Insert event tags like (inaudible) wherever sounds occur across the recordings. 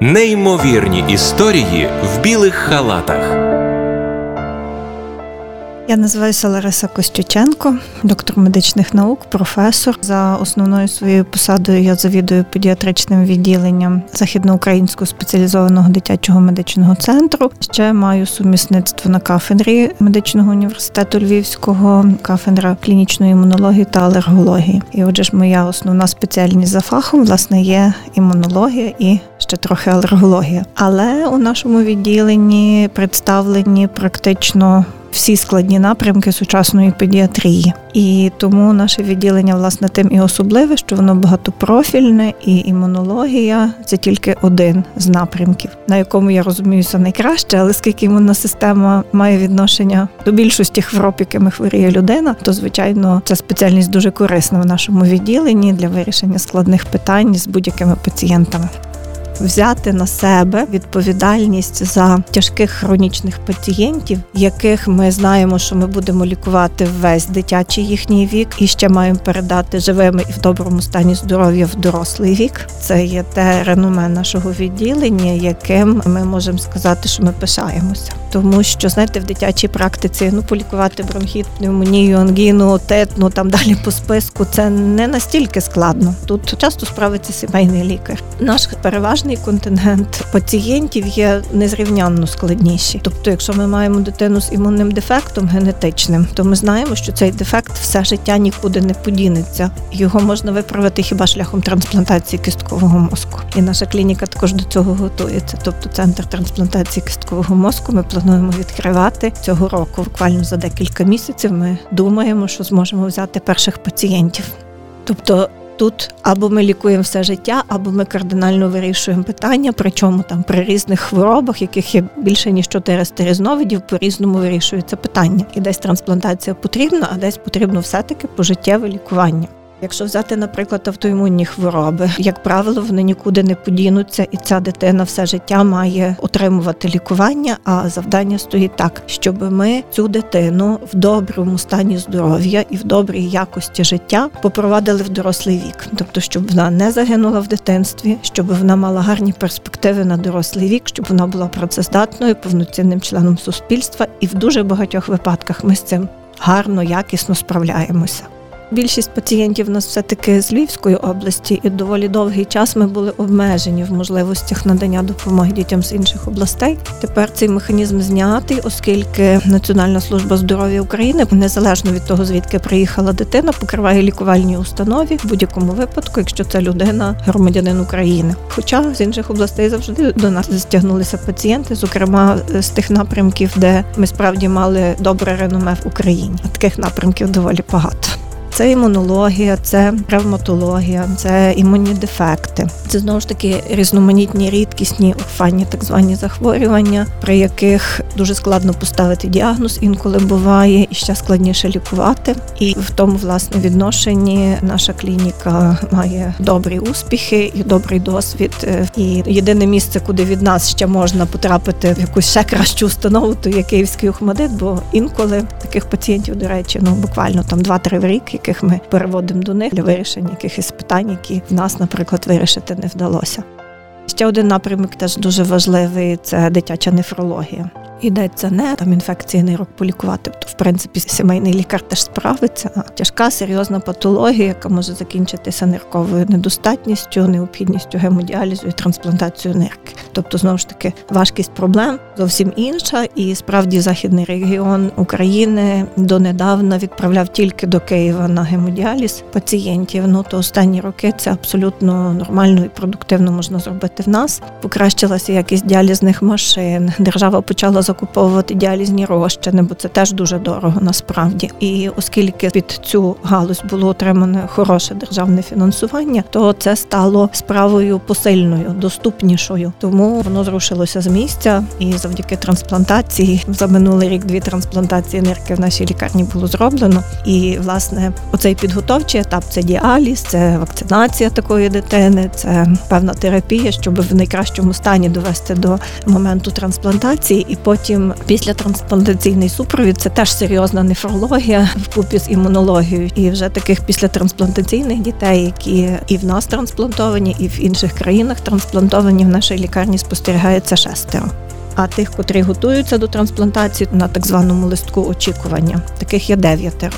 Неймовірні історії в білих халатах. Я називаюся Лариса Костюченко, доктор медичних наук, професор. За основною своєю посадою я завідую педіатричним відділенням західноукраїнського спеціалізованого дитячого медичного центру. Ще маю сумісництво на кафедрі медичного університету Львівського, кафедра клінічної імунології та алергології. І отже ж, моя основна спеціальність за фахом власне є імунологія і ще трохи алергологія. Але у нашому відділенні представлені практично всі складні напрямки сучасної педіатрії. І тому наше відділення, власне, тим і особливе, що воно багатопрофільне, і імунологія це тільки один з напрямків, на якому я розуміюся найкраще, але оскільки імунна система має відношення до більшості хвороб, якими хворіє людина, то звичайно ця спеціальність дуже корисна в нашому відділенні для вирішення складних питань з будь-якими пацієнтами взяти на себе відповідальність за тяжких хронічних пацієнтів, яких ми знаємо, що ми будемо лікувати весь дитячий їхній вік, і ще маємо передати живими і в доброму стані здоров'я в дорослий вік. Це є те реноме нашого відділення, яким ми можемо сказати, що ми пишаємося, тому що знаєте, в дитячій практиці ну полікувати бронхіт, пневмонію, ангіну, отит, ну там далі по списку. Це не настільки складно. Тут часто справиться сімейний лікар. Наш переважний критичний контингент пацієнтів є незрівнянно складніші. Тобто, якщо ми маємо дитину з імунним дефектом генетичним, то ми знаємо, що цей дефект все життя нікуди не подінеться. Його можна виправити хіба шляхом трансплантації кісткового мозку. І наша клініка також до цього готується. Тобто, центр трансплантації кісткового мозку ми плануємо відкривати цього року. Буквально за декілька місяців ми думаємо, що зможемо взяти перших пацієнтів. Тобто Тут або ми лікуємо все життя, або ми кардинально вирішуємо питання, причому там при різних хворобах, яких є більше ніж 400 різновидів, по різному вирішується питання. І десь трансплантація потрібна, а десь потрібно все-таки пожиттєве лікування. Якщо взяти, наприклад, автоімунні хвороби, як правило, вони нікуди не подінуться, і ця дитина все життя має отримувати лікування. А завдання стоїть так, щоб ми цю дитину в доброму стані здоров'я і в добрій якості життя попровадили в дорослий вік, тобто, щоб вона не загинула в дитинстві, щоб вона мала гарні перспективи на дорослий вік, щоб вона була працездатною, повноцінним членом суспільства, і в дуже багатьох випадках ми з цим гарно, якісно справляємося. Більшість пацієнтів у нас все таки з Львівської області, і доволі довгий час ми були обмежені в можливостях надання допомоги дітям з інших областей. Тепер цей механізм знятий, оскільки Національна служба здоров'я України, незалежно від того, звідки приїхала дитина, покриває лікувальні установі в будь-якому випадку, якщо це людина, громадянин України. Хоча з інших областей завжди до нас стягнулися пацієнти, зокрема з тих напрямків, де ми справді мали добре реноме в Україні. Таких напрямків доволі багато. Це імунологія, це травматологія, це імунні дефекти. Це знову ж таки різноманітні рідкісні орфанні так звані захворювання, при яких дуже складно поставити діагноз, інколи буває і ще складніше лікувати. І в тому власне відношенні наша клініка має добрі успіхи і добрий досвід. І єдине місце, куди від нас ще можна потрапити в якусь ще кращу установу, то є Київський Охмадит, бо інколи таких пацієнтів, до речі, ну буквально там 2-3 в рік яких ми переводимо до них для вирішення якихось питань, які в нас, наприклад, вирішити не вдалося. Ще один напрямок теж дуже важливий це дитяча нефрологія. Йдеться не там інфекції нирок полікувати, то в принципі сімейний лікар теж справиться. А тяжка серйозна патологія, яка може закінчитися нирковою недостатністю, необхідністю гемодіалізу і трансплантацією нирки. Тобто, знову ж таки, важкість проблем зовсім інша, і справді західний регіон України донедавна відправляв тільки до Києва на гемодіаліз пацієнтів. Ну то останні роки це абсолютно нормально і продуктивно можна зробити в нас. Покращилася якість діалізних машин. Держава почала закуповувати діалізні розчини, бо це теж дуже дорого насправді. І оскільки під цю галузь було отримане хороше державне фінансування, то це стало справою посильною, доступнішою. Тому воно зрушилося з місця. І завдяки трансплантації за минулий рік дві трансплантації нирки в нашій лікарні було зроблено. І власне оцей підготовчий етап це діаліз, це вакцинація такої дитини, це певна терапія, щоб в найкращому стані довести до моменту трансплантації. І потім після трансплантаційний супровід це теж серйозна нефрологія вкупі з імунологією. І вже таких післятрансплантаційних дітей, які і в нас трансплантовані, і в інших країнах трансплантовані в нашій лікарні спостерігається шестеро. А тих, котрі готуються до трансплантації на так званому листку очікування, таких є дев'ятеро.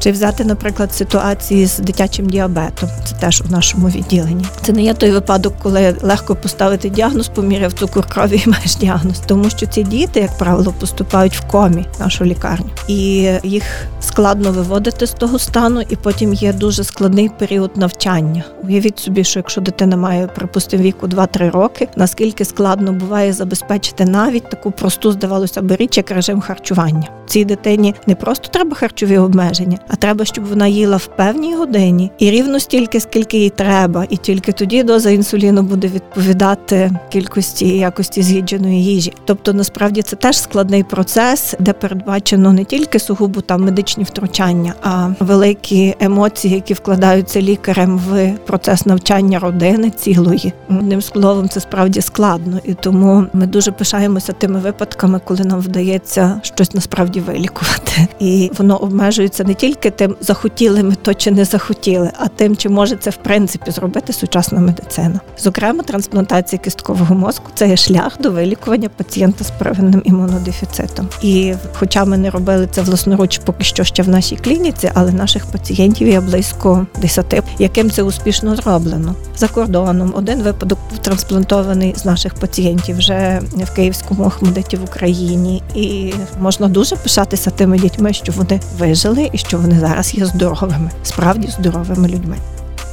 Чи взяти, наприклад, ситуації з дитячим діабетом, це теж у нашому відділенні. Це не є той випадок, коли легко поставити діагноз, поміряв цукор крові і (laughs) маєш діагноз, тому що ці діти, як правило, поступають в комі в нашу лікарню, і їх складно виводити з того стану, і потім є дуже складний період навчання. Уявіть собі, що якщо дитина має припустимо, віку 2-3 роки, наскільки складно буває забезпечити навіть таку просту, здавалося б, річ, як режим харчування. Цій дитині не просто треба харчові обмеження, а треба, щоб вона їла в певній годині і рівно стільки, скільки їй треба, і тільки тоді доза інсуліну буде відповідати кількості і якості з'їдженої їжі. Тобто, насправді це теж складний процес, де передбачено не тільки сугубо там медичні втручання, а великі емоції, які вкладаються лікарем в процес навчання родини цілої. Одним словом, це справді складно, і тому ми дуже пишаємося тими випадками, коли нам вдається щось насправді вилікувати, і воно обмежується не тільки тільки тим, захотіли ми то чи не захотіли, а тим, чи може це в принципі зробити сучасна медицина. Зокрема, трансплантація кісткового мозку це є шлях до вилікування пацієнта з первинним імунодефіцитом. І, хоча ми не робили це власноруч, поки що ще в нашій клініці, але наших пацієнтів є близько 10, яким це успішно зроблено за кордоном. Один випадок трансплантований з наших пацієнтів вже в Київському Охмадиті в Україні, і можна дуже пишатися тими дітьми, що вони вижили і що вони зараз є здоровими, справді здоровими людьми.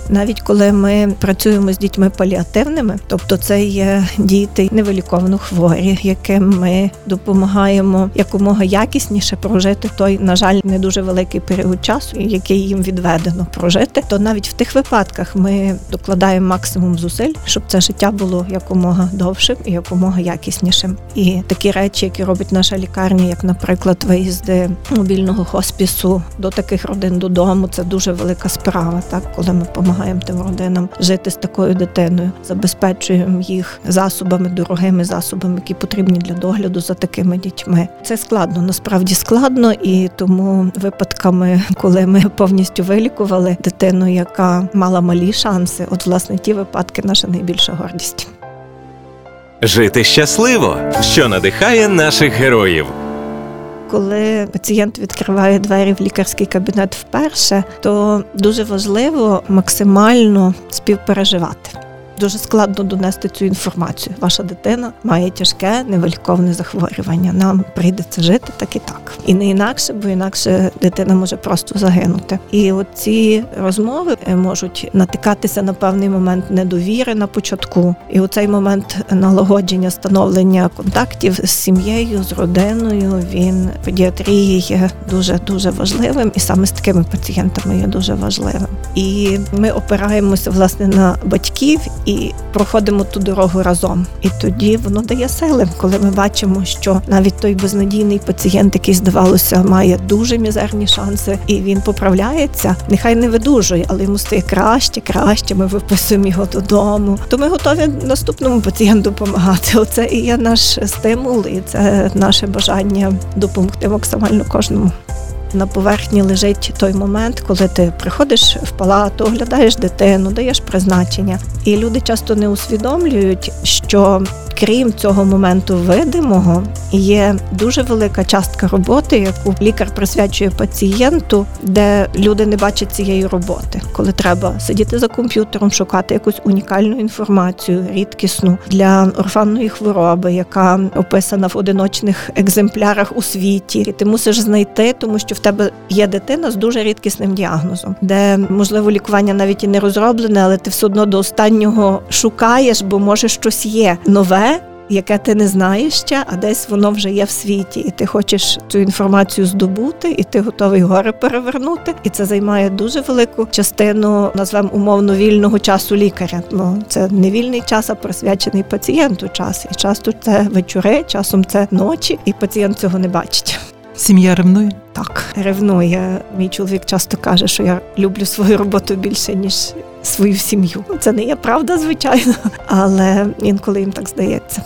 Навіть коли ми працюємо з дітьми паліативними, тобто це є діти невиліковано хворі, яким ми допомагаємо якомога якісніше прожити той, на жаль, не дуже великий період часу, який їм відведено прожити, то навіть в тих випадках ми докладаємо максимум зусиль, щоб це життя було якомога довшим і якомога якіснішим. І такі речі, які робить наша лікарня, як, наприклад, виїзди мобільного хоспісу до таких родин додому, це дуже велика справа, так коли ми допомагаємо допомагаємо тим родинам жити з такою дитиною, забезпечуємо їх засобами, дорогими засобами, які потрібні для догляду за такими дітьми. Це складно, насправді складно, і тому випадками, коли ми повністю вилікували дитину, яка мала малі шанси, от власне ті випадки наша найбільша гордість. Жити щасливо, що надихає наших героїв. Коли пацієнт відкриває двері в лікарський кабінет вперше, то дуже важливо максимально співпереживати. Дуже складно донести цю інформацію. Ваша дитина має тяжке невиліковне захворювання. Нам прийдеться жити так і так, і не інакше, бо інакше дитина може просто загинути. І оці розмови е, можуть натикатися на певний момент недовіри на початку. І оцей момент налагодження становлення контактів з сім'єю, з родиною він педіатрії є дуже дуже важливим, і саме з такими пацієнтами є дуже важливим. І ми опираємося власне на батьків і проходимо ту дорогу разом. І тоді воно дає сили, коли ми бачимо, що навіть той безнадійний пацієнт, який здавалося, має дуже мізерні шанси, і він поправляється. Нехай не видужує, але йому стає краще, краще. Ми виписуємо його додому. То ми готові наступному пацієнту допомагати. Оце і є наш стимул, і це наше бажання допомогти максимально кожному на поверхні лежить той момент, коли ти приходиш в палату, оглядаєш дитину, даєш призначення, і люди часто не усвідомлюють, що крім цього моменту видимого, є дуже велика частка роботи, яку лікар присвячує пацієнту, де люди не бачать цієї роботи, коли треба сидіти за комп'ютером, шукати якусь унікальну інформацію, рідкісну для орфанної хвороби, яка описана в одиночних екземплярах у світі, і ти мусиш знайти, тому що в тебе є дитина з дуже рідкісним діагнозом, де можливо лікування навіть і не розроблене, але ти все одно до останнього шукаєш, бо може щось є нове яке ти не знаєш ще, а десь воно вже є в світі, і ти хочеш цю інформацію здобути, і ти готовий гори перевернути. І це займає дуже велику частину, назвемо умовно вільного часу лікаря. Ну це не вільний час, а присвячений пацієнту час. І часто це вечори, часом це ночі, і пацієнт цього не бачить. Сім'я ревнує? Так, ревнує. Мій чоловік часто каже, що я люблю свою роботу більше, ніж свою сім'ю. Це не є правда, звичайно, але інколи їм так здається.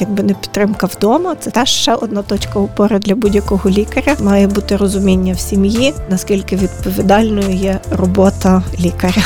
Якби не підтримка вдома, це теж ще одна точка опори для будь-якого лікаря. Має бути розуміння в сім'ї, наскільки відповідальною є робота лікаря.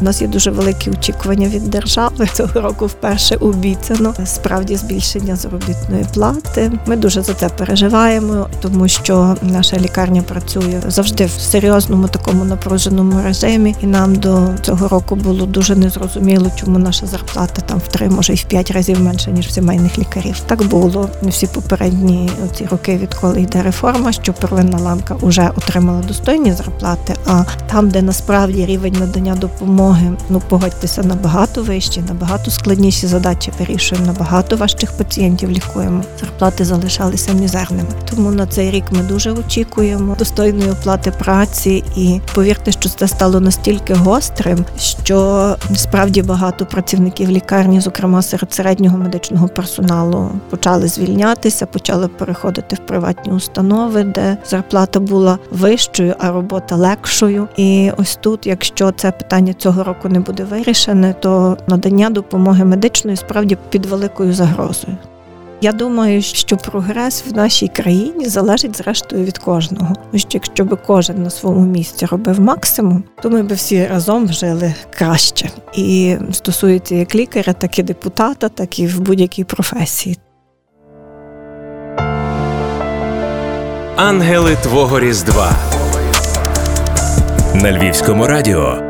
У нас є дуже великі очікування від держави. (laughs) Цього року вперше обіцяно справді збільшення заробітної плати. Ми дуже за це переживаємо, тому що наша лікарня працює завжди в серйозному такому напруженому режимі, і нам до цього року було дуже незрозуміло, чому наша зарплата там в три, може й в п'ять разів менше ніж в сімейних лікарів. Так було всі попередні ці роки, відколи йде реформа, що первинна ланка вже отримала достойні зарплати. А там, де насправді рівень надання допомоги допомоги. Ну погодьтеся набагато вищі, набагато складніші задачі вирішуємо, набагато важчих пацієнтів лікуємо. Зарплати залишалися мізерними. Тому на цей рік ми дуже очікуємо достойної оплати праці, і повірте, що це стало настільки гострим, що справді багато працівників лікарні, зокрема серед середнього медичного персоналу, почали звільнятися, почали переходити в приватні установи, де зарплата була вищою, а робота легшою. І ось тут, якщо це питання цього цього року не буде вирішене, то надання допомоги медичної справді під великою загрозою. Я думаю, що прогрес в нашій країні залежить зрештою від кожного. Тому що якщо би кожен на своєму місці робив максимум, то ми б всі разом жили краще. І стосується як лікаря, так і депутата, так і в будь-якій професії. Ангели Твого Різдва на Львівському радіо.